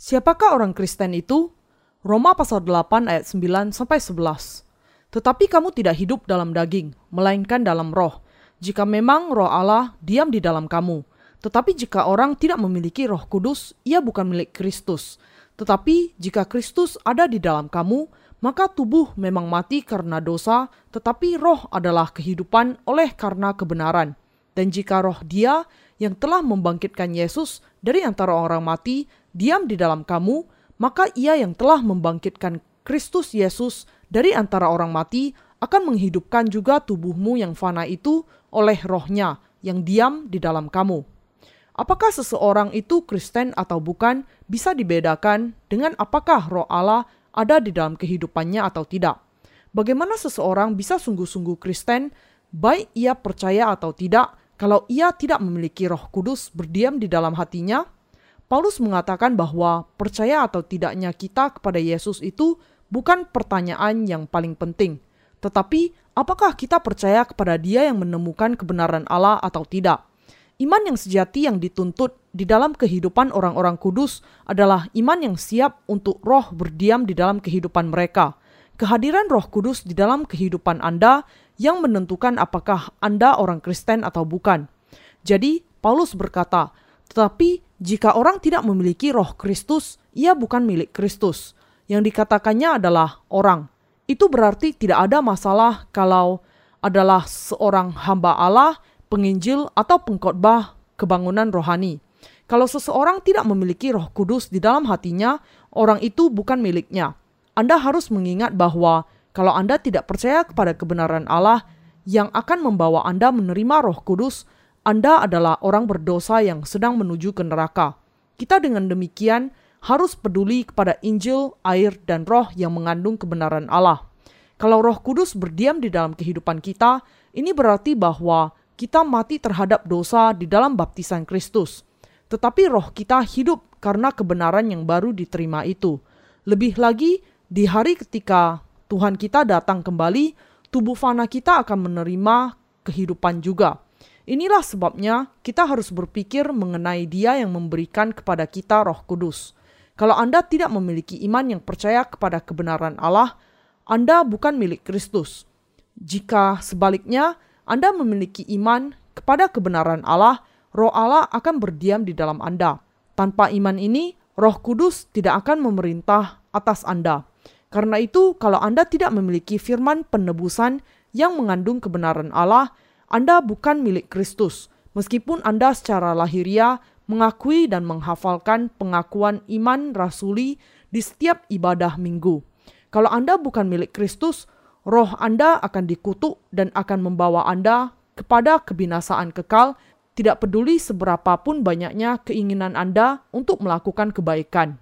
Siapakah orang Kristen itu? Roma pasal 8 ayat 9 sampai 11. Tetapi kamu tidak hidup dalam daging, melainkan dalam roh. Jika memang roh Allah diam di dalam kamu. Tetapi jika orang tidak memiliki roh kudus, ia bukan milik Kristus. Tetapi jika Kristus ada di dalam kamu, maka tubuh memang mati karena dosa, tetapi roh adalah kehidupan oleh karena kebenaran. Dan jika roh dia yang telah membangkitkan Yesus dari antara orang mati diam di dalam kamu, maka ia yang telah membangkitkan Kristus Yesus dari antara orang mati akan menghidupkan juga tubuhmu yang fana itu oleh rohnya yang diam di dalam kamu. Apakah seseorang itu Kristen atau bukan bisa dibedakan dengan apakah roh Allah ada di dalam kehidupannya atau tidak. Bagaimana seseorang bisa sungguh-sungguh Kristen, baik ia percaya atau tidak, kalau ia tidak memiliki roh kudus berdiam di dalam hatinya? Paulus mengatakan bahwa percaya atau tidaknya kita kepada Yesus itu bukan pertanyaan yang paling penting, tetapi apakah kita percaya kepada Dia yang menemukan kebenaran Allah atau tidak. Iman yang sejati yang dituntut di dalam kehidupan orang-orang kudus adalah iman yang siap untuk roh berdiam di dalam kehidupan mereka. Kehadiran roh kudus di dalam kehidupan Anda yang menentukan apakah Anda orang Kristen atau bukan. Jadi, Paulus berkata, tetapi jika orang tidak memiliki roh Kristus, ia bukan milik Kristus. Yang dikatakannya adalah orang. Itu berarti tidak ada masalah kalau adalah seorang hamba Allah, penginjil, atau pengkhotbah kebangunan rohani. Kalau seseorang tidak memiliki roh kudus di dalam hatinya, orang itu bukan miliknya. Anda harus mengingat bahwa kalau Anda tidak percaya kepada kebenaran Allah yang akan membawa Anda menerima roh kudus, anda adalah orang berdosa yang sedang menuju ke neraka. Kita dengan demikian harus peduli kepada Injil, air, dan roh yang mengandung kebenaran Allah. Kalau roh kudus berdiam di dalam kehidupan kita, ini berarti bahwa kita mati terhadap dosa di dalam baptisan Kristus. Tetapi roh kita hidup karena kebenaran yang baru diterima itu. Lebih lagi, di hari ketika Tuhan kita datang kembali, tubuh fana kita akan menerima kehidupan juga. Inilah sebabnya kita harus berpikir mengenai Dia yang memberikan kepada kita Roh Kudus. Kalau Anda tidak memiliki iman yang percaya kepada kebenaran Allah, Anda bukan milik Kristus. Jika sebaliknya Anda memiliki iman kepada kebenaran Allah, Roh Allah akan berdiam di dalam Anda. Tanpa iman ini, Roh Kudus tidak akan memerintah atas Anda. Karena itu, kalau Anda tidak memiliki firman penebusan yang mengandung kebenaran Allah, anda bukan milik Kristus, meskipun Anda secara lahiriah mengakui dan menghafalkan pengakuan iman rasuli di setiap ibadah minggu. Kalau Anda bukan milik Kristus, roh Anda akan dikutuk dan akan membawa Anda kepada kebinasaan kekal, tidak peduli seberapapun banyaknya keinginan Anda untuk melakukan kebaikan.